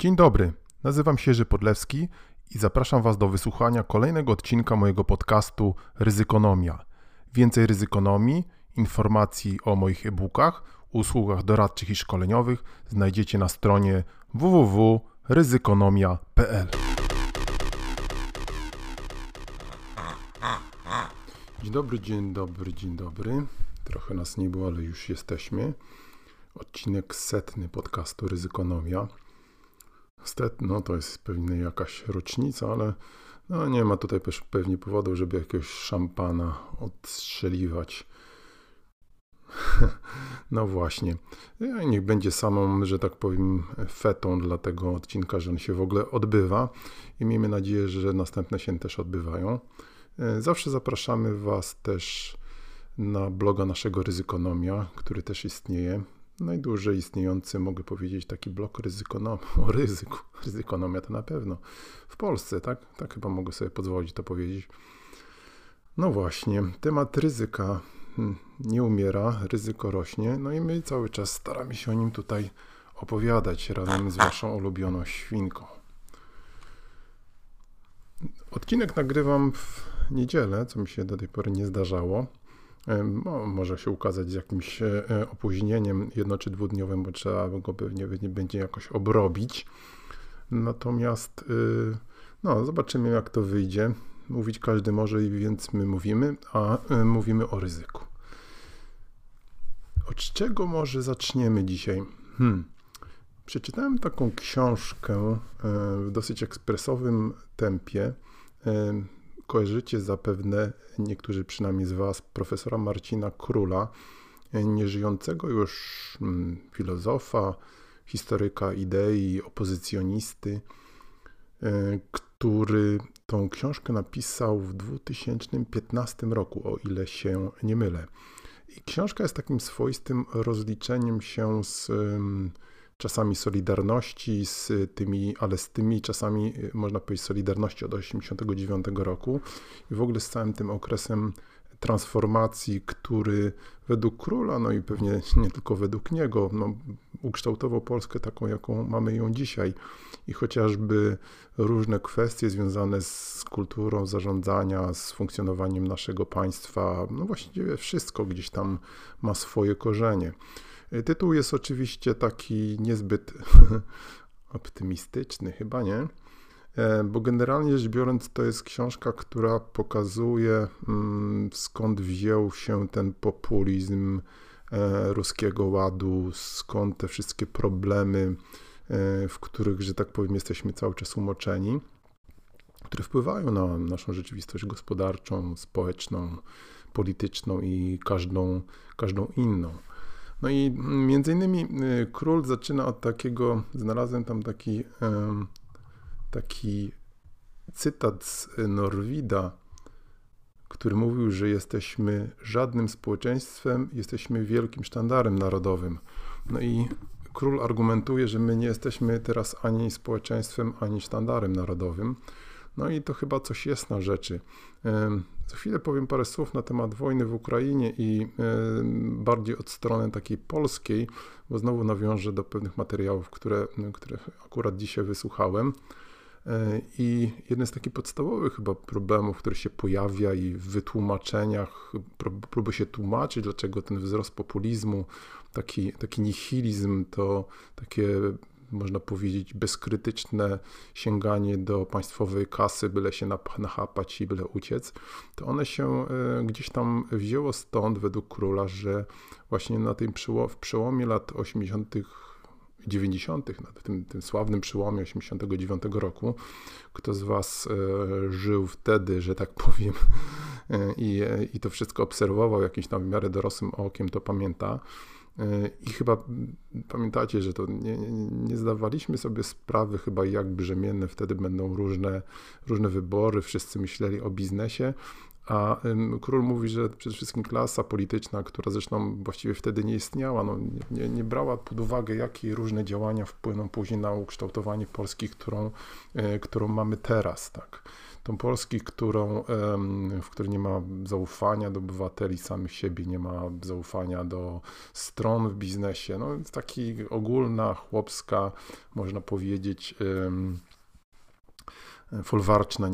Dzień dobry, nazywam się Jerzy Podlewski i zapraszam Was do wysłuchania kolejnego odcinka mojego podcastu Ryzykonomia. Więcej ryzykonomii, informacji o moich e-bookach, usługach doradczych i szkoleniowych znajdziecie na stronie www.ryzykonomia.pl. Dzień dobry, dzień dobry, dzień dobry. Trochę nas nie było, ale już jesteśmy. Odcinek setny podcastu Ryzykonomia. Niestety, no to jest pewnie jakaś rocznica, ale no, nie ma tutaj też pewnie powodu, żeby jakiegoś szampana odstrzeliwać. No właśnie. Niech będzie samą, że tak powiem, fetą dla tego odcinka, że on się w ogóle odbywa i miejmy nadzieję, że następne się też odbywają. E, zawsze zapraszamy Was też na bloga naszego Ryzykonomia, który też istnieje najdłużej istniejący, mogę powiedzieć, taki blok ryzykonomii, o ryzyku, ryzykonomia to na pewno w Polsce, tak? Tak chyba mogę sobie pozwolić to powiedzieć. No właśnie, temat ryzyka hmm, nie umiera, ryzyko rośnie, no i my cały czas staramy się o nim tutaj opowiadać razem z waszą ulubioną świnką. Odcinek nagrywam w niedzielę, co mi się do tej pory nie zdarzało może się ukazać z jakimś e, e, opóźnieniem jedno czy dwudniowym, bo trzeba go pewnie będzie jakoś obrobić. Natomiast y, no, zobaczymy jak to wyjdzie. Mówić każdy może, więc my mówimy, a e, mówimy o ryzyku. Od czego może zaczniemy dzisiaj? Hmm. Przeczytałem taką książkę w dosyć ekspresowym tempie kojarzycie zapewne, niektórzy przynajmniej z Was, profesora Marcina Króla, nieżyjącego już mm, filozofa, historyka idei, opozycjonisty, e, który tą książkę napisał w 2015 roku, o ile się nie mylę. I książka jest takim swoistym rozliczeniem się z czasami Solidarności, z tymi, ale z tymi czasami, y, można powiedzieć, Solidarności od 1989 roku i w ogóle z całym tym okresem transformacji, który według króla, no i pewnie nie tylko według niego, no, ukształtował Polskę taką, jaką mamy ją dzisiaj. I chociażby różne kwestie związane z kulturą zarządzania, z funkcjonowaniem naszego państwa, no właściwie wszystko gdzieś tam ma swoje korzenie. Tytuł jest oczywiście taki niezbyt optymistyczny, chyba nie? E, bo generalnie rzecz biorąc, to jest książka, która pokazuje, mm, skąd wziął się ten populizm e, ruskiego ładu, skąd te wszystkie problemy, e, w których, że tak powiem, jesteśmy cały czas umoczeni, które wpływają na naszą rzeczywistość gospodarczą, społeczną, polityczną i każdą, każdą inną. No i między innymi y, król zaczyna od takiego, znalazłem tam taki, taki cytat z Norwida, który mówił, że jesteśmy żadnym społeczeństwem, jesteśmy wielkim sztandarem narodowym. No i król argumentuje, że my nie jesteśmy teraz ani społeczeństwem, ani sztandarem narodowym. No i to chyba coś jest na rzeczy. Za chwilę powiem parę słów na temat wojny w Ukrainie i bardziej od strony takiej polskiej, bo znowu nawiążę do pewnych materiałów, które, akurat dzisiaj wysłuchałem. E, I jeden z takich podstawowych chyba problemów, który się pojawia i w wytłumaczeniach, próby się tłumaczyć, dlaczego ten wzrost populizmu, taki, taki nihilizm, to takie można powiedzieć, bezkrytyczne sięganie do państwowej kasy, byle się nachapać i byle uciec, to one się e, gdzieś tam wzięło stąd według króla, że właśnie na tym w przełomie lat 80 90., na tym, tym sławnym przełomie 89 roku. Kto z Was e, żył wtedy, że tak powiem, e, i, i to wszystko obserwował jakimś tam w miarę dorosłym okiem, to pamięta. I chyba pamiętacie, że to nie, nie, zdawaliśmy sobie sprawy chyba jak brzemienne wtedy będą różne, różne wybory, wszyscy myśleli o biznesie, a król mówi, że przede wszystkim klasa polityczna, która zresztą właściwie wtedy nie istniała, no, nie, nie brała pod uwagę, jakie różne działania wpłyną później na ukształtowanie Polski, którą, e, którą mamy teraz. Tak tą Polski, którą, w której nie ma zaufania do obywateli samych siebie, nie ma zaufania do stron w biznesie. No, taki ogólna, chłopska, można powiedzieć, folwarczna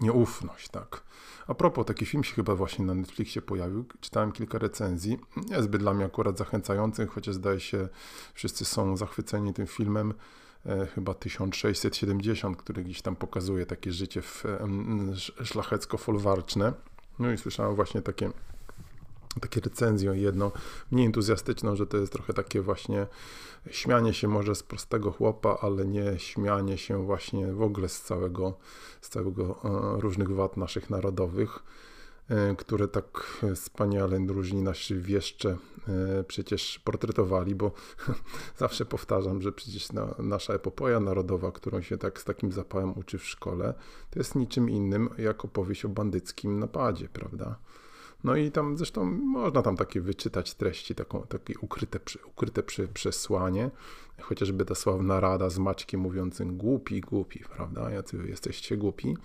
nieufność, tak. A propos, taki film się chyba właśnie na Netflixie pojawił. Czytałem kilka recenzji. Niezbyt dla mnie akurat zachęcających, chociaż zdaje się, wszyscy są zachwyceni tym filmem. E, chyba 1670, który gdzieś tam pokazuje takie życie w, szlachecko-folwarczne. No i słyszałem właśnie takie takie recenzje, jedną mniej entuzjastyczną, że to jest trochę takie właśnie śmianie się może z prostego chłopa, ale nie śmianie się właśnie w ogóle z całego, z całego e, różnych wad naszych narodowych, które tak wspaniale różni nasi wieszcze e, przecież portretowali, bo zawsze powtarzam, że przecież nasza epopoja narodowa, którą się tak z takim zapałem uczy w szkole, to jest niczym innym jak opowieść o bandyckim napadzie, prawda? No i tam zresztą można tam takie wyczytać treści, taką, takie ukryte, ukryte przesłanie, chociażby ta sławna rada z Maćkiem mówiącym głupi, głupi, prawda, jacy jesteście głupi,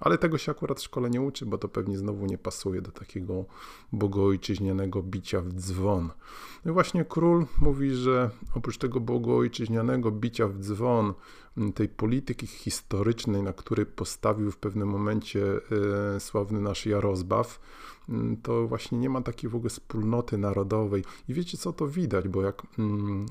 ale tego się akurat w szkole nie uczy, bo to pewnie znowu nie pasuje do takiego bogoojczyźnianego bicia w dzwon. No i właśnie król mówi, że oprócz tego bogoojczyźnianego bicia w dzwon, tej polityki historycznej, na której postawił w pewnym momencie e, sławny nasz Jarozbaw, to właśnie nie ma takiej w ogóle wspólnoty narodowej. I wiecie co, to widać, bo jak mm,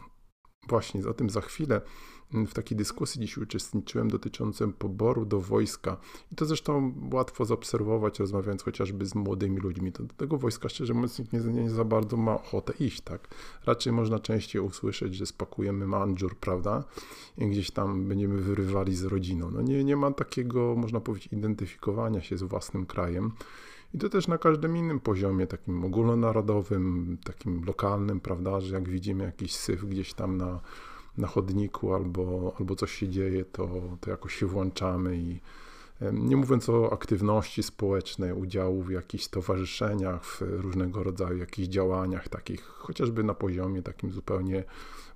właśnie o tym za chwilę mm, w takiej dyskusji dziś uczestniczyłem dotyczącym poboru do wojska. I to zresztą łatwo zaobserwować, rozmawiając chociażby z młodymi ludźmi. To do tego wojska, szczerze mówiąc, nikt nie, nie za bardzo ma ochotę iść, tak? Raczej można częściej usłyszeć, że spakujemy mandżur, prawda? I gdzieś tam będziemy wyrywali z rodziną. No nie, nie ma takiego, można powiedzieć, identyfikowania się z własnym krajem. I to też na każdym innym poziomie, takim ogólnonarodowym, takim lokalnym, prawda, że jak widzimy jakiś syf gdzieś tam na, na chodniku albo, albo coś się dzieje, to, to jakoś się włączamy i nie mówiąc o aktywności społecznej, udziału w jakichś stowarzyszeniach, w różnego rodzaju jakichś działaniach, takich chociażby na poziomie takim zupełnie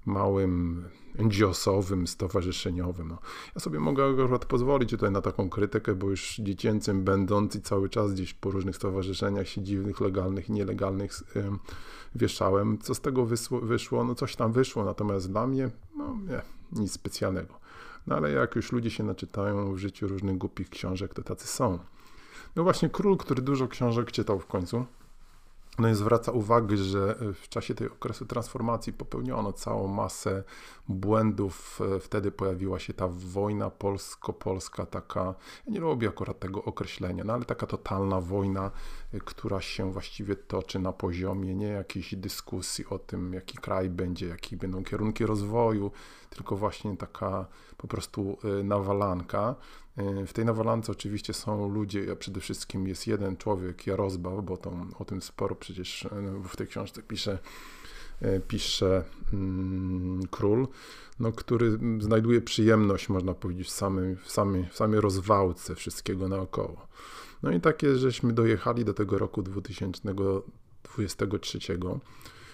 małym, NGO-sowym, stowarzyszeniowym. No. Ja sobie mogę akurat pozwolić tutaj na taką krytykę, bo już dziecięcym będąc i cały czas gdzieś po różnych stowarzyszeniach się dziwnych, legalnych i nielegalnych wieszałem. Co z tego wyszło, wyszło? No coś tam wyszło, natomiast dla mnie, no nie, nic specjalnego. No ale jak już ludzie się naczytają w życiu różnych głupich książek, to tacy są. No właśnie król, który dużo książek czytał w końcu, no i zwraca uwagę, że w czasie tej okresu transformacji popełniono całą masę błędów. Wtedy pojawiła się ta wojna polsko-polska, taka, ja nie lubię akurat tego określenia, no ale taka totalna wojna, która się właściwie toczy na poziomie nie jakiejś dyskusji o tym, jaki kraj będzie, jakie będą kierunki rozwoju, tylko właśnie taka po prostu y, nawalanka. Y, w tej nawalance oczywiście są ludzie, a przede wszystkim jest jeden człowiek, Jarozbaw, bo to, o tym sporo przecież y, w tej książce pisze, pisze mm, król, no, który znajduje przyjemność, można powiedzieć, w samej, w, samej, w samej rozwałce wszystkiego naokoło. No i takie, żeśmy dojechali do tego roku 2023.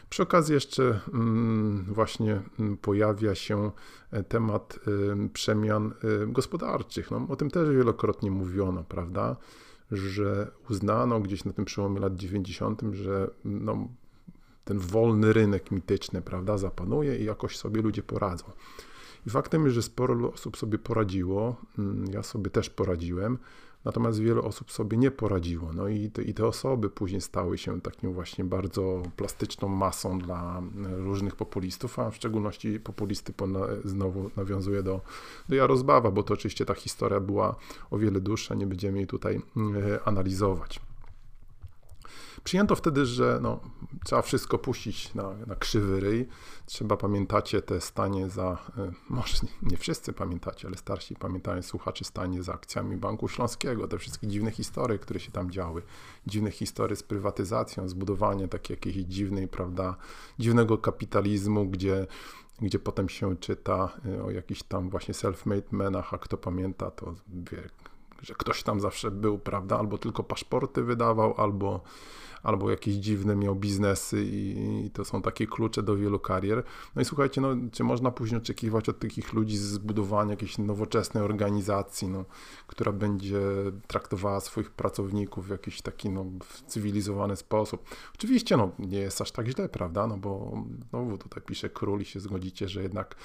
Przy okazji jeszcze mm, właśnie mm, pojawia się e, temat y, przemian y, gospodarczych. No, o tym też wielokrotnie mówiono, prawda? Że uznano gdzieś na tym przełomie lat 90., że no, ten wolny rynek mityczny, prawda, zapanuje i jakoś sobie ludzie poradzą. I faktem jest, że sporo osób sobie poradziło, mm, ja sobie też poradziłem, Natomiast wiele osób sobie nie poradziło. No i te, i te osoby później stały się taką właśnie bardzo plastyczną masą dla różnych populistów, a w szczególności populisty znowu nawiązuje do, do Jarozbawa, bo to oczywiście ta historia była o wiele dłuższa, nie będziemy jej tutaj e, analizować. Przyjęto wtedy, że no, trzeba wszystko puścić na, na krzywy ryj. Trzeba, pamiętacie, te stanie za, e, może nie, wszyscy pamiętacie, ale starsi pamiętają słuchacze stanie za akcjami Banku Śląskiego, te wszystkie dziwne historie, które się tam działy. Dziwne historie z prywatyzacją, zbudowanie takiej jakiejś dziwnej, prawda, dziwnego kapitalizmu, gdzie gdzie potem się czyta e, o jakichś tam właśnie self-made menach, a kto pamięta, to wie, że ktoś tam zawsze był, prawda? Albo tylko paszporty wydawał, albo albo jakieś dziwne miał biznesy i, to są takie klucze do wielu karier. No i słuchajcie, no, czy można później oczekiwać od takich ludzi zbudowania jakiejś nowoczesnej organizacji, no, która będzie traktowała swoich pracowników w jakiś taki no, cywilizowany sposób. Oczywiście no, nie jest aż tak źle, prawda, no bo znowu tutaj pisze król i się zgodzicie, że jednak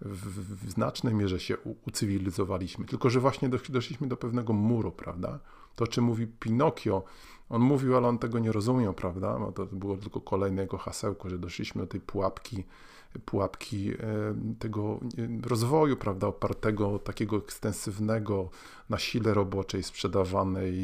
w, w znacznej mierze się ucywilizowaliśmy, tylko że właśnie doszliśmy do pewnego muru, prawda? To, czy mówi Pinokio, on mówił, ale on tego nie rozumiał, prawda? To było tylko kolejne jego hasełko, że doszliśmy do tej pułapki, pułapki e, tego e, rozwoju, prawda, opartego takiego ekstensywnego na sile roboczej sprzedawanej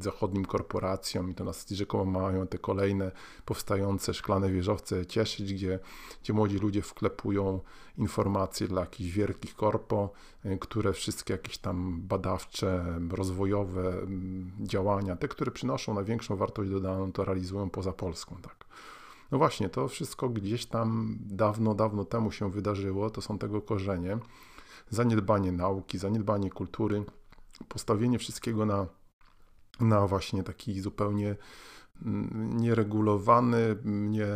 zachodnim korporacjom i to nas rzekomo mają te kolejne powstające szklane wieżowce cieszyć, gdzie, gdzie młodzi ludzie wklepują informacje dla jakichś wielkich korpo, e, które wszystkie jakieś tam badawcze, rozwojowe działania, te, które przynoszą największą wartość dodaną, to realizują poza Polską, tak. No właśnie, to wszystko gdzieś tam dawno, dawno temu się wydarzyło, to są tego korzenie. Zaniedbanie nauki, zaniedbanie kultury, postawienie wszystkiego na, na właśnie taki zupełnie mm, nieregulowany, nie,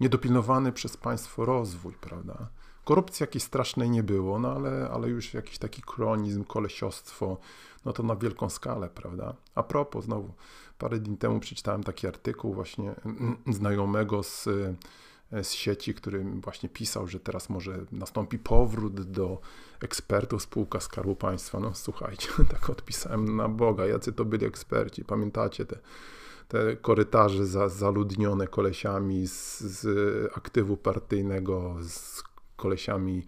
niedopilnowany przez państwo rozwój, prawda? Korupcji jakiejś strasznej nie było, no ale, ale już jakiś taki kronizm, kolesiostwo, no to na wielką skalę, prawda? A propos, znowu, parę dni temu przeczytałem taki artykuł właśnie znajomego z, z sieci, który właśnie pisał, że teraz może nastąpi powrót do ekspertów spółka Skarbu Państwa. No słuchajcie, tak odpisałem na Boga, jacy to byli eksperci, pamiętacie te te korytarze za, zaludnione kolesiami z, z aktywu partyjnego, z kolesiami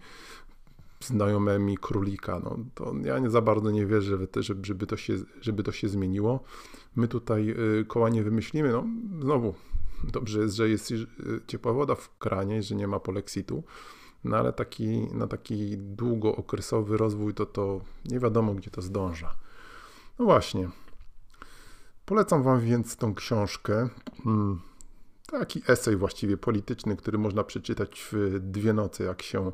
znajomymi królika. No, to ja nie za bardzo nie wierzę, żeby, to się, żeby to się zmieniło. My tutaj y, koła nie wymyślimy. No, znowu, dobrze jest, że jest y, ciepła woda w kranie, że nie ma polexitu, no ale taki, na taki długookresowy rozwój to, to nie wiadomo, gdzie to zdąża. No właśnie. Polecam Wam więc tą książkę. Hmm, taki esej właściwie polityczny, który można przeczytać w dwie noce, jak się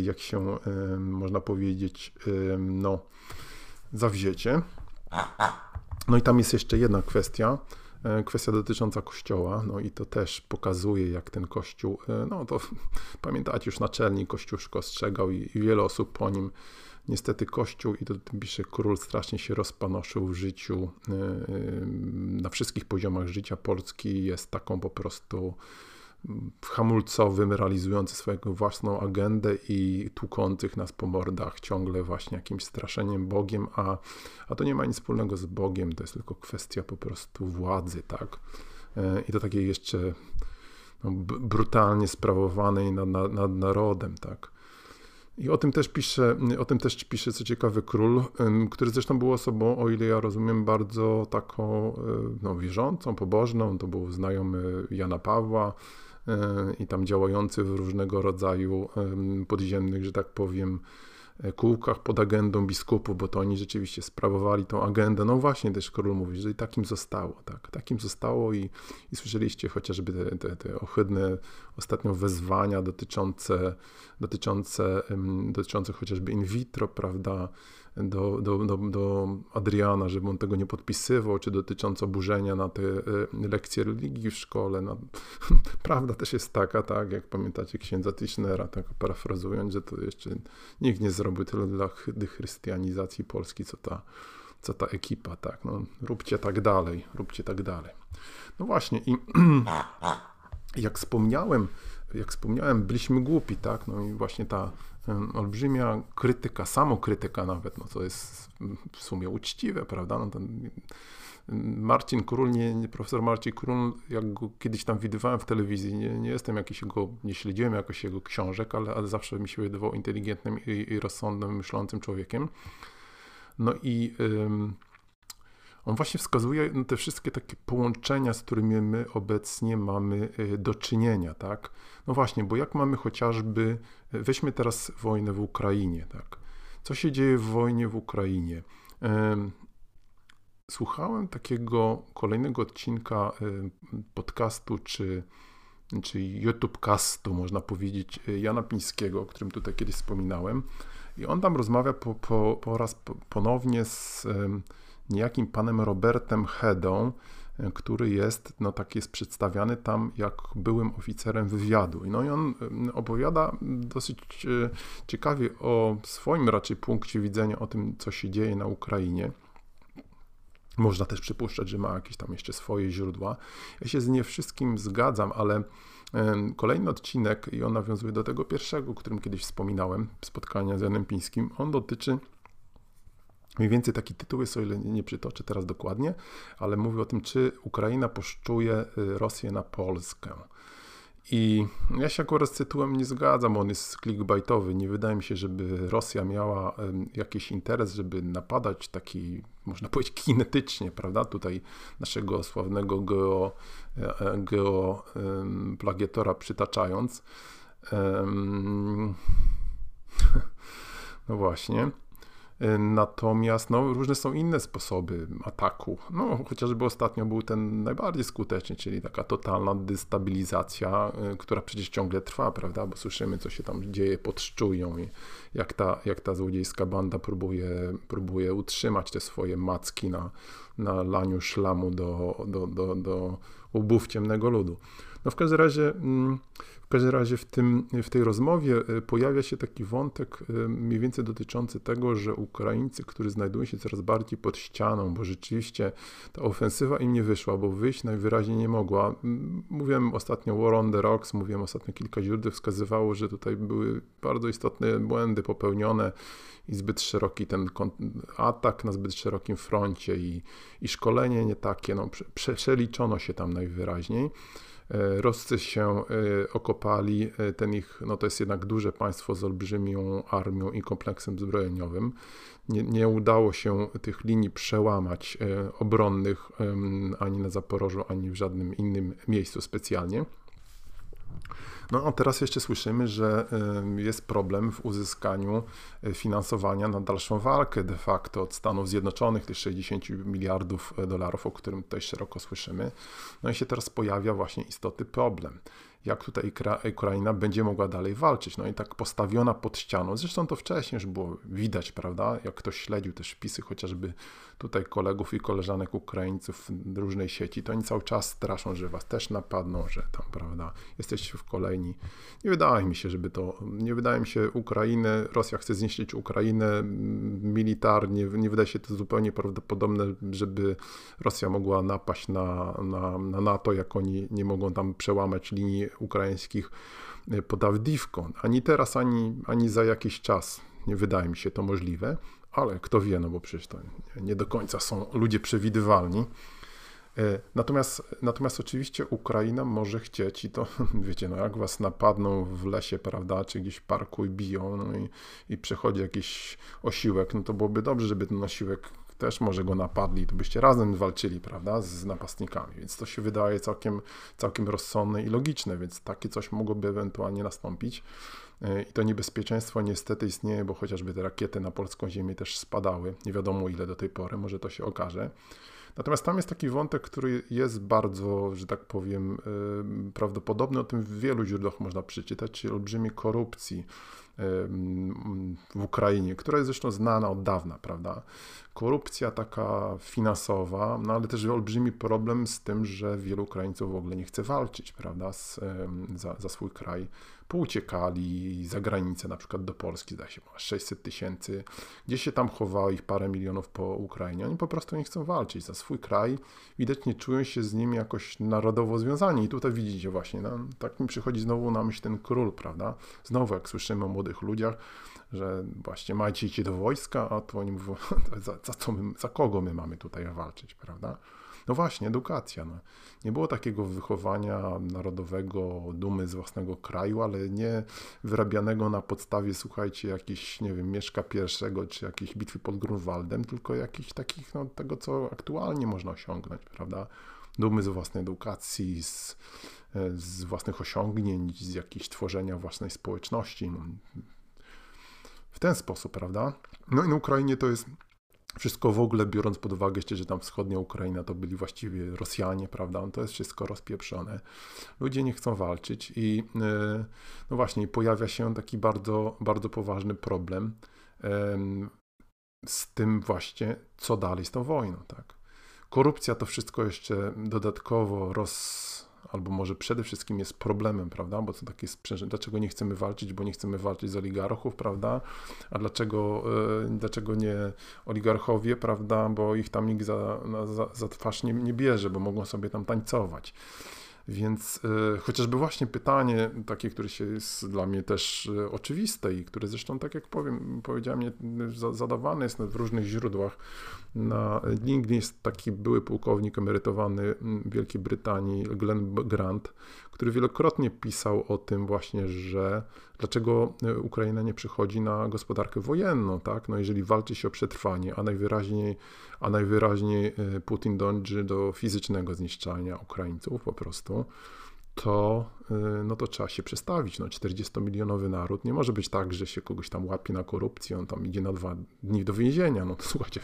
jak się można powiedzieć, no, zawziecie. No i tam jest jeszcze jedna kwestia, e, kwestia dotycząca kościoła, no i to też pokazuje, jak ten kościół, e, no to pamiętacie, już naczelnik kościuszko ostrzegał i, i wiele osób po nim. Niestety kościół, i to pisze król, strasznie się rozpanoszył w życiu, e, na wszystkich poziomach życia Polski jest taką po prostu hamulcowym, realizujący swoją własną agendę i tłukących nas po mordach ciągle właśnie jakimś straszeniem Bogiem, a, a to nie ma nic wspólnego z Bogiem, to jest tylko kwestia po prostu władzy, tak? E, I to takiej jeszcze no, brutalnie sprawowanej nad, nad, nad narodem, tak? I o tym też pisze, o tym też pisze, co ciekawy król, który zresztą był osobą, o ile ja rozumiem, bardzo taką e, no, wierzącą, pobożną. To był znajomy Jana Pawła, i tam działający w różnego rodzaju podziemnych, że tak powiem, e, kółkach pod agendą biskupów, bo to oni rzeczywiście sprawowali tą agendę. No właśnie też król mówi, że takim zostało, tak, takim zostało i, i słyszeliście chociażby te, te, te ohydne ostatnio wezwania dotyczące, dotyczące, dotyczące chociażby in vitro, prawda, do, do, do, do Adriana, żeby on tego nie podpisywał, czy dotyczące oburzenia na te e, lekcje religii w szkole. No, prawda też jest taka, tak, jak pamiętacie księdza Tischnera, tak parafrazując, że to jeszcze nikt nie zrobił tyle dla chrystianizacji Polski, co ta, co ta ekipa, tak, no, róbcie tak dalej, róbcie tak dalej. No właśnie i jak wspomniałem, jak wspomniałem, byliśmy głupi, tak, no i właśnie ta olbrzymia krytyka, samokrytyka nawet, no co jest w sumie uczciwe, prawda? No ten Marcin Król, nie, nie, profesor Marcin Król, jak go kiedyś tam widywałem w telewizji, nie, nie jestem jakiś jego, nie śledziłem jakoś jego książek, ale, ale zawsze mi się wydawał inteligentnym i, i rozsądnym, myślącym człowiekiem. No i on właśnie wskazuje te wszystkie takie połączenia, z którymi my obecnie mamy y, do czynienia, tak? No właśnie, bo jak mamy chociażby, y, weźmy teraz wojnę w Ukrainie, tak? Co się dzieje w wojnie w Ukrainie? Słuchałem takiego kolejnego odcinka podcastu, czy czyli YouTube castu, można powiedzieć, Jana Pińskiego, o którym tutaj kiedyś wspominałem. I on tam rozmawia po, po, po raz ponownie z niejakim panem Robertem Hedą, który jest, no tak jest przedstawiany tam jak byłym oficerem wywiadu. No i on opowiada dosyć e, ciekawie o swoim raczej punkcie widzenia, o tym, co się dzieje na Ukrainie. Można też przypuszczać, że ma jakieś tam jeszcze swoje źródła. Ja się z nie wszystkim zgadzam, ale kolejny odcinek, i on nawiązuje do tego pierwszego, o którym kiedyś wspominałem, spotkania z Janem Pińskim, on dotyczy Mniej więcej taki tytuł jest, o ile nie przytoczę teraz dokładnie, ale mówi o tym, czy Ukraina poszczuje y, Rosję na Polskę. I ja się akurat z tytułem nie zgadzam, on jest clickbaitowy. Nie wydaje mi się, żeby Rosja miała jakiś interes, żeby napadać taki, można powiedzieć, kinetycznie, prawda? Tutaj naszego sławnego geo, e, e, geo przytaczając. No właśnie. Natomiast no, różne są inne sposoby ataku. No, chociażby ostatnio był ten najbardziej skuteczny, czyli taka totalna destabilizacja, y, która przecież ciągle trwa, prawda? Bo słyszymy, co się tam dzieje pod Szczują i jak ta, jak ta złodziejska banda próbuje, próbuje utrzymać te swoje macki na, na laniu szlamu do, do, do, do łbów ciemnego ludu. No w każdym razie mm, w każdym razie w, tym, w tej rozmowie e, pojawia się taki wątek e, mniej więcej dotyczący tego, że Ukraińcy, którzy znajdują się coraz bardziej pod ścianą, bo rzeczywiście ta ofensywa im nie wyszła, bo wyjść najwyraźniej nie mogła. Mówiłem ostatnio War on the Rocks, mówiłem ostatnio kilka źródeł wskazywało, że tutaj były bardzo istotne błędy popełnione i zbyt szeroki ten atak na zbyt szerokim froncie i, i szkolenie nie takie, no, przeliczono się tam najwyraźniej. E, Roscy się e, okopali, e, ten ich, no to jest jednak duże państwo z olbrzymią armią i kompleksem zbrojeniowym. Nie, nie udało się tych linii przełamać obronnych ani na Zaporożu, ani w żadnym innym miejscu specjalnie. No a teraz jeszcze słyszymy, że jest problem w uzyskaniu e, finansowania na dalszą walkę de facto od Stanów Zjednoczonych, tych 60 miliardów e, dolarów, o którym tutaj szeroko słyszymy. No i się teraz pojawia właśnie istotny problem jak tutaj Ukraina będzie mogła dalej walczyć. No i tak postawiona pod ścianą. Zresztą to wcześniej już było widać, prawda? Jak ktoś śledził też wpisy chociażby tutaj kolegów i koleżanek Ukraińców różnej sieci, to oni cały czas straszą, że was też napadną, że tam, prawda, jesteście w kolejni. Nie wydaje mi się, żeby to, nie wydaje mi się Ukrainę, Rosja chce zniszczyć Ukrainę militarnie, nie wydaje się to zupełnie prawdopodobne, żeby Rosja mogła napaść na, na, na NATO, jak oni nie mogą tam przełamać linii ukraińskich e, pod Awdiwką. Ani teraz, ani, ani za jakiś czas nie wydaje mi się to możliwe, ale kto wie, no bo przecież to nie do końca są ludzie przewidywalni. E, natomiast, natomiast oczywiście Ukraina może chcieć i to, wiecie, no jak was napadną w lesie, prawda, czy gdzieś parku i biją, no i, i przechodzi jakiś osiłek, no to byłoby dobrze, żeby ten osiłek też może go napadli, to byście razem walczyli, prawda, z napastnikami, więc to się wydaje całkiem, całkiem rozsądne i logiczne, więc takie coś mogłoby ewentualnie nastąpić. E, I to niebezpieczeństwo niestety istnieje, bo chociażby te rakiety na polską ziemię też spadały. Nie wiadomo ile do tej pory, może to się okaże. Natomiast tam jest taki wątek, który jest bardzo, że tak powiem, e, prawdopodobny. O tym w wielu źródłach można przeczytać, olbrzymiej korupcji w Ukrainie, która jest zresztą znana od dawna, prawda? Korupcja taka finansowa, no ale też olbrzymi problem z tym, że wielu Ukraińców w ogóle nie chce walczyć, prawda, z, za, za swój kraj pouciekali za granicę, na przykład do Polski, zdaje się, 600 tysięcy, gdzie się tam chowało ich parę milionów po Ukrainie. Oni po prostu nie chcą walczyć za swój kraj, widocznie czują się z nim jakoś narodowo związani. I tutaj widzicie właśnie, no, tak mi przychodzi znowu na myśl ten król, prawda? Znowu jak słyszymy o młodych ludziach, że właśnie macie iść do wojska, a to oni mówią, za, za, co my, za kogo my mamy tutaj walczyć, prawda? No właśnie, edukacja. No. Nie było takiego wychowania narodowego, dumy z własnego kraju, ale nie wyrabianego na podstawie, słuchajcie, jakichś, nie wiem, Mieszka pierwszego, czy jakiejś bitwy pod Grunwaldem, tylko jakichś takich, no, tego, co aktualnie można osiągnąć, prawda? Dumy z własnej edukacji, z, z własnych osiągnięć, z jakiejś tworzenia własnej społeczności. No. W ten sposób, prawda? No i na Ukrainie to jest wszystko w ogóle biorąc pod uwagę jeszcze, że tam wschodnia Ukraina to byli właściwie Rosjanie, prawda? To jest wszystko rozpieprzone. Ludzie nie chcą walczyć i no właśnie pojawia się taki bardzo, bardzo poważny problem z tym właśnie, co dalej z tą wojną, tak? Korupcja to wszystko jeszcze dodatkowo roz albo może przede wszystkim jest problemem, prawda? Bo to takie sprzężenie, dlaczego nie chcemy walczyć, bo nie chcemy walczyć z oligarchów, prawda? A dlaczego, e, dlaczego nie oligarchowie, prawda? Bo ich tam nikt za, za, za twarz nie, nie bierze, bo mogą sobie tam tańcować. Więc y, chociażby właśnie pytanie takie, które się jest dla mnie też y, oczywiste i które zresztą, tak jak powiem, powiedziałem, nie, zadawane jest w różnych źródłach. Na LinkedIn jest taki były pułkownik emerytowany Wielkiej Brytanii, Glenn Grant, który wielokrotnie pisał o tym właśnie, że dlaczego e, Ukraina nie przychodzi na gospodarkę wojenną, tak? No jeżeli walczy się o przetrwanie, a najwyraźniej, a najwyraźniej e, Putin dąży do fizycznego zniszczania Ukraińców po prostu, to, e, no to trzeba się przestawić. No 40-milionowy naród nie może być tak, że się kogoś tam łapie na korupcję, on tam idzie na dwa dni do więzienia. No to słuchajcie,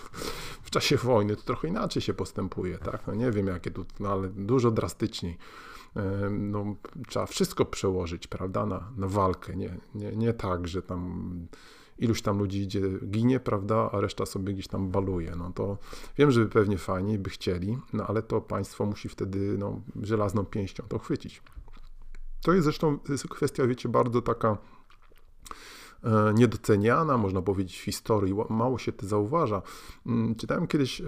w, czasie wojny to trochę inaczej się postępuje, tak? No nie wiem jakie tu, no ale dużo drastyczniej no, trzeba wszystko przełożyć, prawda, na, na walkę. Nie, nie, nie tak, że tam iluś tam ludzi idzie, ginie, prawda, a reszta sobie gdzieś tam baluje. No to wiem, że pewnie fajnie by chcieli, no ale to państwo musi wtedy no, żelazną pięścią to chwycić. To jest zresztą kwestia, wiecie, bardzo taka e, niedoceniana, można powiedzieć, w historii. Mało się to zauważa. Mm, czytałem kiedyś e,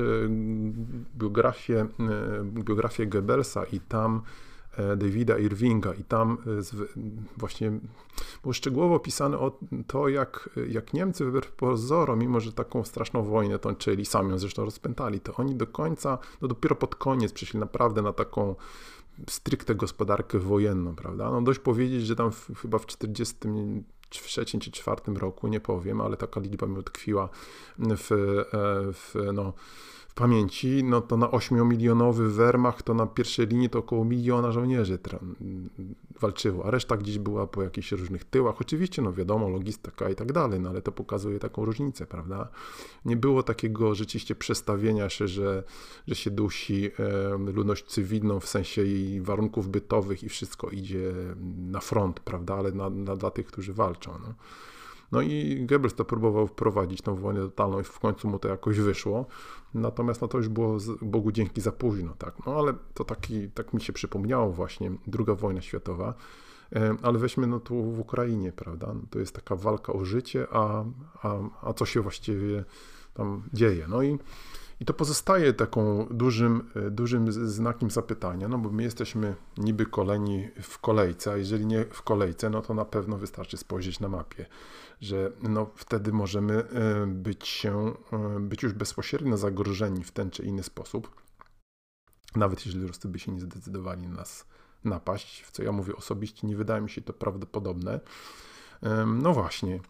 biografię, e, biografię Goebbelsa i tam Davida Irvinga i tam e, właśnie było szczegółowo opisane o to, jak, jak Niemcy wbrew pozorom, mimo że taką straszną wojnę toczyli, sami ją zresztą rozpętali, to oni do końca, no dopiero pod koniec przeszli naprawdę na taką stricte gospodarkę wojenną, prawda? No dość powiedzieć, że tam w, chyba w 40 w trzecim czy czwartym roku, nie powiem, ale taka liczba mi utkwiła w, e, w no, pamięci, no to na 8-milionowy Wehrmacht, to na pierwszej linii to około miliona żołnierzy walczyło, a reszta gdzieś była po jakichś różnych tyłach. Oczywiście, no wiadomo, logistyka i tak dalej, no ale to pokazuje taką różnicę, prawda? Nie było takiego rzeczywiście przestawienia się, że, że się dusi ludność cywilną w sensie jej warunków bytowych i wszystko idzie na front, prawda? Ale na, na, dla tych, którzy walczą. No. No i Goebbels to próbował wprowadzić tą wojnę totalną i w końcu mu to jakoś wyszło. Natomiast no to już było Bogu dzięki za późno, tak. No ale to taki, tak mi się przypomniało właśnie druga wojna światowa. Ale weźmy no tu w Ukrainie, prawda? No to jest taka walka o życie, a, a, a co się właściwie tam dzieje. No i i to pozostaje taką dużym, e, dużym znakiem zapytania, no bo my jesteśmy niby koleni w kolejce, a jeżeli nie w kolejce, no to na pewno wystarczy spojrzeć na mapie, że no wtedy możemy e, być się, e, być już bezpośrednio zagrożeni w ten czy inny sposób, nawet jeżeli Ruscy by się nie zdecydowali na nas napaść, w co ja mówię osobiście, nie wydaje mi się to prawdopodobne. No właśnie,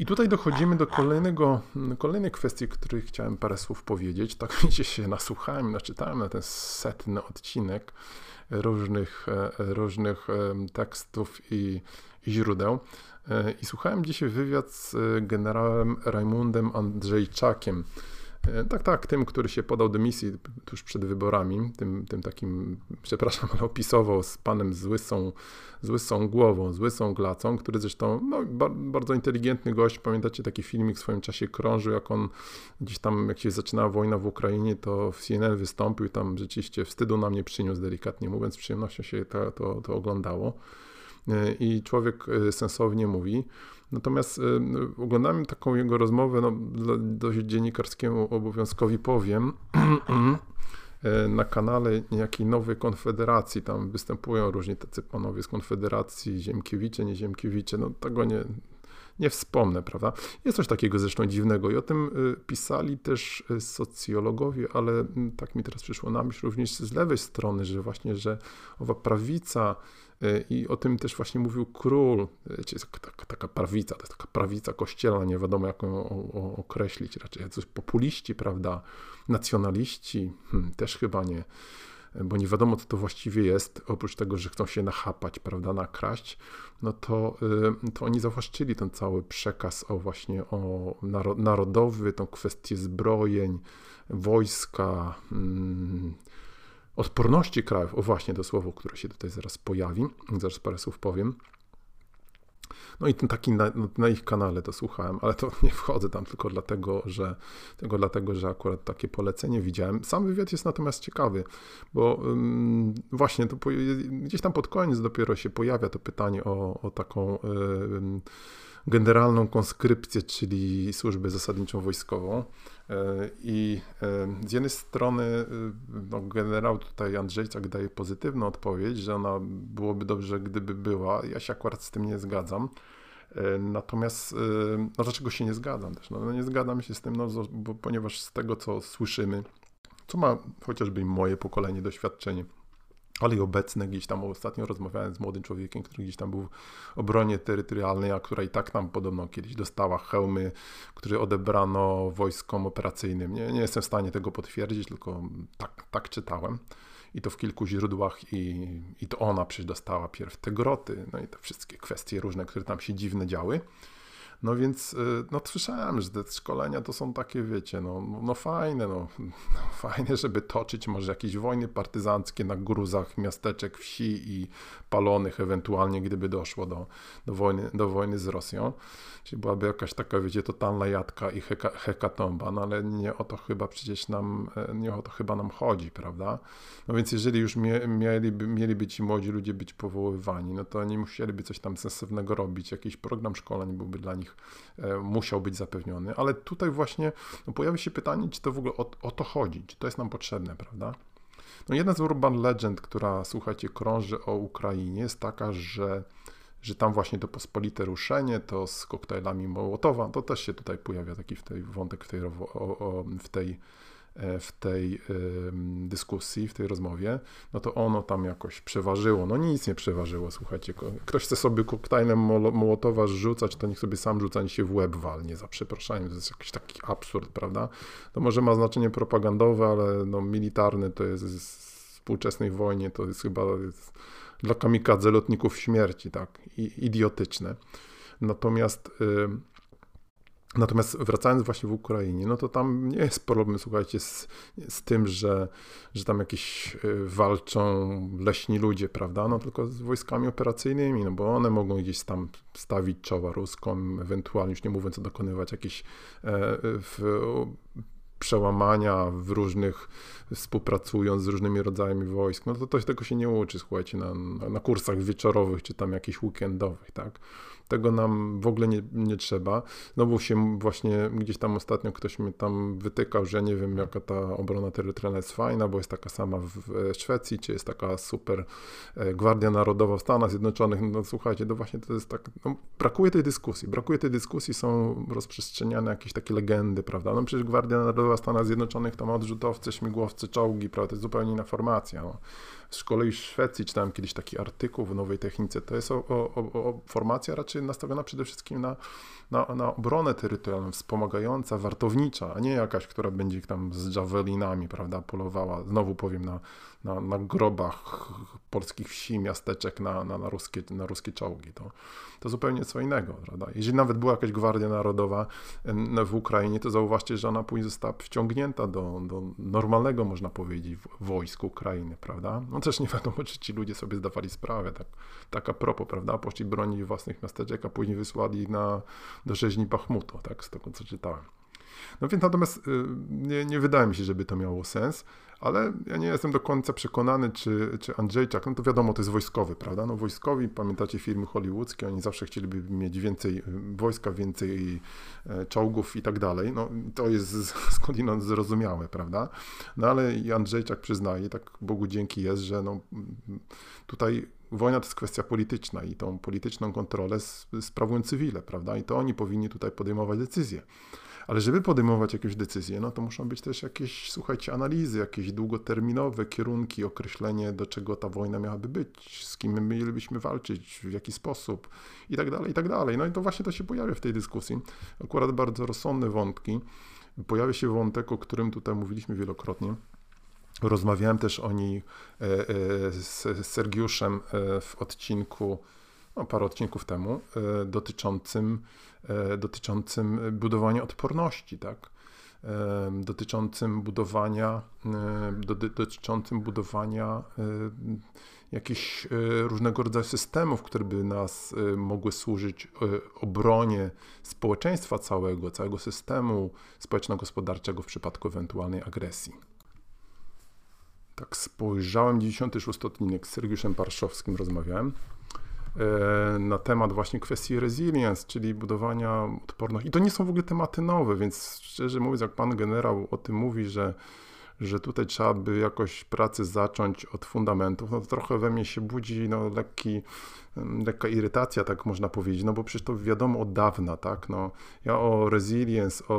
i tutaj dochodzimy do kolejnego, kolejnej kwestii, o której chciałem parę słów powiedzieć. Tak wiecie, się nasłuchałem, naczytałem na ten setny odcinek różnych, e, różnych tekstów i, i źródeł. E, I słuchałem dzisiaj wywiad z generałem Rajmundem Andrzejczakiem, E, tak, tak, tym, który się podał do misji tuż przed wyborami, tym, tym takim, przepraszam, ale opisował z panem z łysą, z łysą głową, z łysą glacą, który zresztą, no, bardzo inteligentny gość, pamiętacie taki filmik w swoim czasie krążył, jak on gdzieś tam, jak się zaczynała wojna w Ukrainie, to w CNN wystąpił i tam rzeczywiście wstydu nam nie przyniósł, delikatnie mówiąc, z przyjemnością się to, to, to oglądało. E, I człowiek e, sensownie mówi, Natomiast y, oglądałem taką jego rozmowę, no, dość dziennikarskiemu obowiązkowi powiem, y, na kanale niejakiej nowej konfederacji, tam występują różni tacy panowie z konfederacji, Ziemkiewicze, nie Ziemkiewicze, no tego nie, nie wspomnę, prawda? Jest coś takiego zresztą dziwnego i o tym y, pisali też socjologowie, ale mm, tak mi teraz przyszło na myśl również z lewej strony, że właśnie, że owa prawica i o tym też właśnie mówił król, taka, taka prawica, to jest taka prawica kościelna, nie wiadomo jak ją określić, raczej coś populiści, prawda, nacjonaliści, hmm, też chyba nie. bo nie wiadomo, co to właściwie jest, oprócz tego, że chcą się nachapać, prawda, nakraść, no to, y, to oni zawłaszczyli ten cały przekaz o właśnie o narodowy, tą kwestię zbrojeń, wojska, mm, odporności krajów, o właśnie to słowo, które się tutaj zaraz pojawi, zaraz parę słów powiem. No i ten taki na, na, ich kanale to słuchałem, ale to nie wchodzę tam tylko dlatego, że tylko dlatego, że akurat takie polecenie widziałem. Sam wywiad jest natomiast ciekawy, bo właśnie to po, gdzieś tam pod koniec dopiero się pojawia to pytanie o, o taką generalną konskrypcję, czyli służbę zasadniczą wojskową. E, I e, z jednej strony e, no, generał tutaj Andrzejczak daje pozytywną odpowiedź, że ona byłoby dobrze, gdyby była. Ja się akurat z tym nie zgadzam. Natomiast, no dlaczego się nie zgadzam też? No, no nie zgadzam się z tym, no, bo, ponieważ z tego, co słyszymy, co ma chociażby moje pokolenie doświadczenie, ale i obecne gdzieś tam ostatnio rozmawiałem z młodym człowiekiem, który gdzieś tam był w obronie terytorialnej, a która i tak tam podobno kiedyś dostała hełmy, które odebrano wojskom operacyjnym. Nie, nie jestem w stanie tego potwierdzić, tylko tak, tak czytałem. I to w kilku źródłach, i, i to ona przecież dostała pierw te groty, no i te wszystkie kwestie różne, które tam się dziwne działy. No więc y, no, słyszałem, że te szkolenia to są takie, wiecie, no, no fajne, no, no, fajne, żeby toczyć może jakieś wojny partyzanckie na gruzach miasteczek, wsi i palonych ewentualnie, gdyby doszło do, do, wojny, do wojny z Rosją. Czyli byłaby jakaś taka, wiecie, totalna jadka i heka, hekatomba, no ale nie o to chyba przecież nam, e, nie o to chyba nam chodzi, prawda? No więc jeżeli już mie, mieliby, mieliby ci młodzi ludzie być powoływani, no to oni musieliby coś tam sensownego robić, jakiś program szkoleń byłby dla nich E, musiał być zapewniony, ale tutaj właśnie no, pojawia się pytanie, czy to w ogóle o, o to chodzi, czy to jest nam potrzebne, prawda? No jedna z urban legend, która, słuchajcie, krąży o Ukrainie jest taka, że, że tam właśnie to pospolite ruszenie, to z koktajlami Mołotowa, to też się tutaj pojawia taki w tej wątek w tej, o, o, w tej w tej dyskusji, w tej rozmowie, no to ono tam jakoś przeważyło. No nic nie przeważyło, słuchajcie. Ktoś chce sobie koktajlem Mołotowa rzucać, to niech sobie sam rzuca, się w łeb walnie, za przeproszeniem. To jest jakiś taki absurd, prawda? To może ma znaczenie propagandowe, ale no militarne to jest w współczesnej wojnie, to jest chyba jest dla kamikadze lotników śmierci, tak, I, idiotyczne. Natomiast Natomiast wracając właśnie w Ukrainie, no to tam nie jest problem, słuchajcie, z, z tym, że, że tam jakieś y, walczą leśni ludzie, prawda, no tylko z wojskami operacyjnymi, no bo one mogą gdzieś tam stawić czoła ruskom, ewentualnie już nie mówiąc dokonywać jakichś e, w, przełamania w różnych, współpracując z różnymi rodzajami wojsk, no to, to tego się nie uczy, słuchajcie, na, na kursach wieczorowych, czy tam jakichś weekendowych, tak. Tego nam w ogóle nie, nie trzeba. Znowu się właśnie gdzieś tam ostatnio ktoś mi tam wytykał, że nie wiem jaka ta obrona terytorialna jest fajna, bo jest taka sama w Szwecji, czy jest taka super e, Gwardia Narodowa w Stanach Zjednoczonych. No słuchajcie, to właśnie to jest tak, no, brakuje tej dyskusji. Brakuje tej dyskusji, są rozprzestrzeniane jakieś takie legendy, prawda? No przecież Gwardia Narodowa w Stanach Zjednoczonych to ma odrzutowce, śmigłowce, czołgi, prawda? To jest zupełnie inna formacja. No. Z kolei w Szwecji czytałem kiedyś taki artykuł w Nowej Technice. To jest o, o, o formacja raczej nastawiona przede wszystkim na, na, na obronę terytorialną, wspomagająca, wartownicza, a nie jakaś, która będzie tam z javelinami, prawda, polowała, znowu powiem, na, na, na grobach polskich wsi, miasteczek, na, na, na, ruskie, na ruskie czołgi. To, to zupełnie co innego, prawda? Jeżeli nawet była jakaś Gwardia Narodowa w Ukrainie, to zauważcie, że ona później została wciągnięta do, do normalnego, można powiedzieć, wojsku Ukrainy, prawda? No też nie wiadomo, czy ci ludzie sobie zdawali sprawę, tak, tak a propos, prawda? Poszli bronić własnych miasteczek, a później wysłali na, do rzeźni Bachmutu, tak, z tego co czytałem. No więc natomiast y, nie, nie wydaje mi się, żeby to miało sens ale ja nie jestem do końca przekonany, czy, czy Andrzejczak, no to wiadomo, to jest wojskowy, prawda? No wojskowi, pamiętacie filmy hollywoodzkie, oni zawsze chcieliby mieć więcej y, wojska, więcej e, czołgów i tak dalej. No to jest skądinąd zrozumiałe, prawda? No ale i Andrzejczak przyznaje, tak Bogu dzięki jest, że no tutaj wojna to jest kwestia polityczna i tą polityczną kontrolę sprawują cywile, prawda? I to oni powinni tutaj podejmować decyzje. Ale żeby podejmować jakieś decyzje, no to muszą być też jakieś, słuchajcie, analizy, jakieś długoterminowe kierunki, określenie, do czego ta wojna miałaby być, z kim my mielibyśmy walczyć, w jaki sposób i tak dalej, i tak dalej. No i to właśnie to się pojawia w tej dyskusji. Akurat bardzo rozsądne wątki. Pojawia się wątek, o którym tutaj mówiliśmy wielokrotnie, Rozmawiałem też o niej z Sergiuszem w odcinku, no, parę odcinków temu, dotyczącym, dotyczącym budowania odporności, tak? dotyczącym budowania, dotyczącym budowania jakichś różnego rodzaju systemów, które by nas mogły służyć obronie społeczeństwa całego, całego systemu społeczno-gospodarczego w przypadku ewentualnej agresji. Tak spojrzałem, 96 odcinek z Sergiuszem Parszowskim rozmawiałem E, na temat właśnie kwestii resilience, czyli budowania odporności. I to nie są w ogóle tematy nowe, więc szczerze mówiąc, jak pan generał o tym mówi, że że tutaj trzeba by jakoś pracę zacząć od fundamentów, no to trochę we mnie się budzi no, lekki, lekka irytacja, tak można powiedzieć, no bo przecież to wiadomo od dawna, tak, no, ja o resilience, o,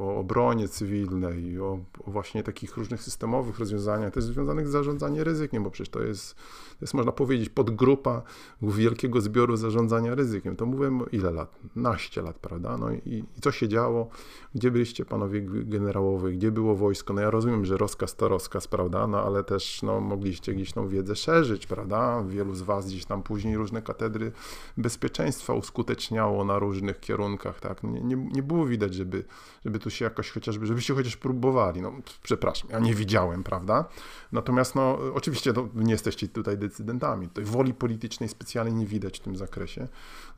o obronie cywilnej, o, o, właśnie takich różnych systemowych rozwiązaniach, też związanych z zarządzaniem ryzykiem, bo przecież to jest, to jest można powiedzieć podgrupa wielkiego zbioru zarządzania ryzykiem, to mówiłem ile lat? Naście lat, prawda, no i, i co się działo, gdzie byliście panowie generałowie, gdzie było wojsko, no ja rozumiem, że rozkaz to rozkaz, prawda, no ale też no, mogliście gdzieś tą wiedzę szerzyć, prawda, wielu z was gdzieś tam później później różne katedry bezpieczeństwa uskuteczniało na różnych kierunkach, tak. Nie, nie, nie było widać, żeby, żeby tu się jakoś chociażby, żebyście chociaż próbowali. No, przepraszam, ja nie widziałem, prawda? Natomiast, no, oczywiście no, nie jesteście tutaj decydentami. Tej woli politycznej specjalnie nie widać w tym zakresie.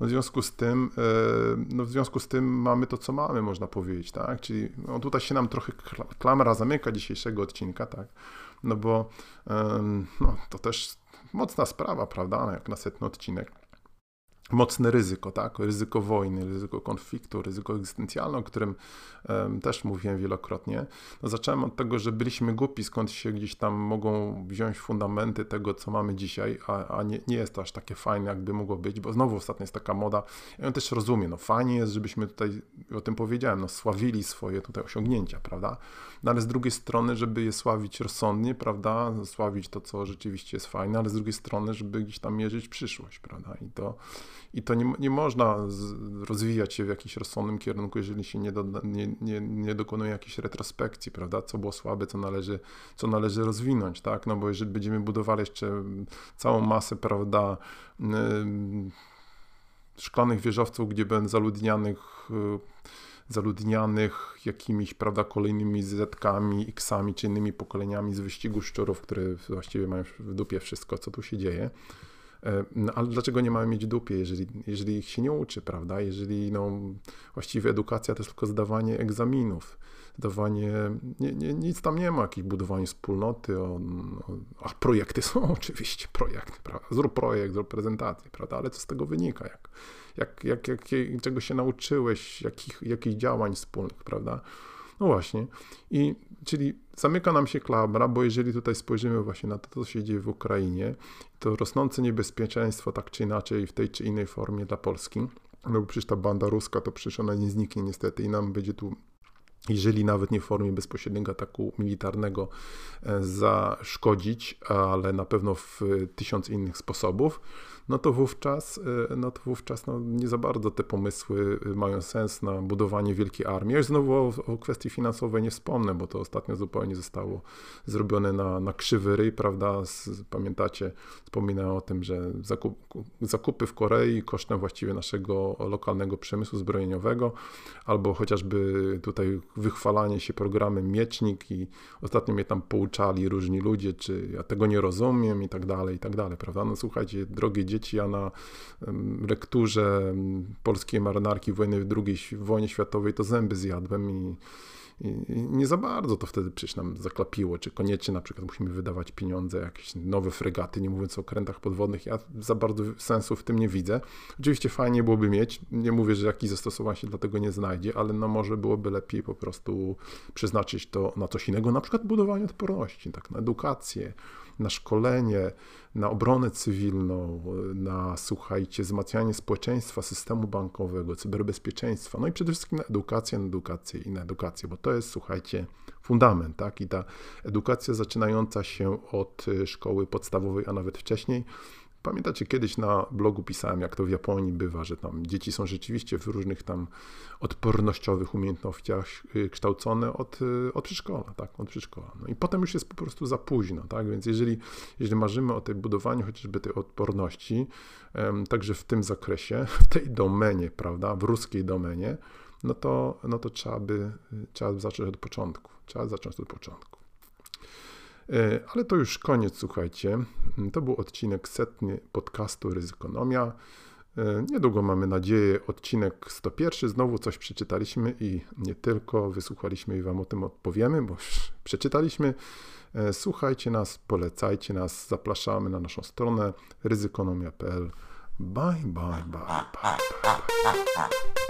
No, w związku z tym, e, no, w związku z tym mamy to, co mamy, można powiedzieć, tak? Czyli no, tutaj się nam trochę klamra zamyka dzisiejszego odcinka, tak? No bo no, to też mocna sprawa, prawda, jak na setny odcinek mocne ryzyko, tak? Ryzyko wojny, ryzyko konfliktu, ryzyko egzystencjalne, o którym um, też mówiłem wielokrotnie. No, zacząłem od tego, że byliśmy głupi, skąd się gdzieś tam mogą wziąć fundamenty tego, co mamy dzisiaj, a, a nie, nie jest to aż takie fajne, jakby mogło być, bo znowu ostatnio jest taka moda. Ja ją też rozumiem, no fajnie jest, żebyśmy tutaj, o tym powiedziałem, no sławili swoje tutaj osiągnięcia, prawda? No ale z drugiej strony, żeby je sławić rozsądnie, prawda? Sławić to, co rzeczywiście jest fajne, ale z drugiej strony, żeby gdzieś tam mierzyć przyszłość, prawda? I to i to nie, nie można rozwijać się w jakimś rozsądnym kierunku, jeżeli się nie, do, nie, nie, nie dokonuje jakiejś retrospekcji, prawda, co było słabe, co należy, co należy rozwinąć, tak, no bo jeżeli będziemy budowali jeszcze całą masę, prawda, szklanych wieżowców, gdzie będą zaludnianych y, zaludnianych jakimiś, prawda, kolejnymi zetkami, X-ami czy innymi pokoleniami z wyścigu szczurów, które właściwie mają w dupie wszystko, co tu się dzieje, E, no, ale dlaczego nie mamy mieć dupie, jeżeli, jeżeli ich się nie uczy, prawda? Jeżeli no, właściwie edukacja to jest tylko zdawanie egzaminów, zdawanie, nie, nie, nic tam nie ma, jakieś budowanie wspólnoty, o, o, a projekty są oczywiście, projekty, prawda? Zrób projekt, zrób prezentację, prawda? Ale co z tego wynika? Jak, jak, jak, jak, czego się nauczyłeś, jakich, jakich działań wspólnych, prawda? No właśnie. I czyli zamyka nam się klabra, bo jeżeli tutaj spojrzymy właśnie na to, co się dzieje w Ukrainie, to rosnące niebezpieczeństwo tak czy inaczej w tej czy innej formie dla Polski, no bo przecież ta banda ruska to przecież ona nie zniknie niestety i nam będzie tu jeżeli nawet nie w formie bezpośredniego ataku militarnego e, zaszkodzić, ale na pewno w tysiąc innych sposobów, no to wówczas, e, no to wówczas no nie za bardzo te pomysły e, mają sens na budowanie wielkiej armii. Ja już znowu o, o kwestii finansowej nie wspomnę, bo to ostatnio zupełnie zostało zrobione na, na krzywy ryj, prawda? Z, pamiętacie, wspominałem o tym, że zakup, zakupy w Korei kosztem właściwie naszego lokalnego przemysłu zbrojeniowego, albo chociażby tutaj wychwalanie się programem Miecznik i ostatnio mnie tam pouczali różni ludzie, czy ja tego nie rozumiem i tak dalej, i tak dalej, prawda? No słuchajcie, drogie dzieci, ja na lekturze polskiej marynarki wojny II wojnie światowej to zęby zjadłem i i nie za bardzo to wtedy przecież nam zaklapiło, czy koniecznie na przykład musimy wydawać pieniądze, jakieś nowe fregaty, nie mówiąc o okrętach podwodnych. Ja za bardzo sensu w tym nie widzę. Oczywiście fajnie byłoby mieć, nie mówię, że jakiś zastosowanie się dla tego nie znajdzie, ale no może byłoby lepiej po prostu przeznaczyć to na coś innego, na przykład budowanie odporności, tak, na edukację, na szkolenie, na obronę cywilną, na, słuchajcie, wzmacnianie społeczeństwa, systemu bankowego, cyberbezpieczeństwa, no i przede wszystkim na edukację, na edukację i na edukację, bo to jest, słuchajcie, fundament, tak? I ta edukacja zaczynająca się od szkoły podstawowej, a nawet wcześniej, Pamiętacie, kiedyś na blogu pisałem, jak to w Japonii bywa, że tam dzieci są rzeczywiście w różnych tam odpornościowych umiejętnościach y, kształcone od, y, od przedszkola, tak, od przedszkola. No i potem już jest po prostu za późno, tak, więc jeżeli, jeżeli marzymy o tej budowaniu chociażby tej odporności, także w tym zakresie, w tej domenie, prawda, w ruskiej domenie, no to, no to trzeba by, trzeba by zacząć od początku, trzeba zacząć od początku. E, ale to już koniec, słuchajcie. To był odcinek setny podcastu Ryzykonomia. E, niedługo mamy nadzieję odcinek 101. Znowu coś przeczytaliśmy i nie tylko wysłuchaliśmy i Wam o tym odpowiemy, bo już przeczytaliśmy. E, słuchajcie nas, polecajcie nas, zapraszamy na naszą stronę ryzykonomia.pl. Bye, bye, bye, bye, bye. bye.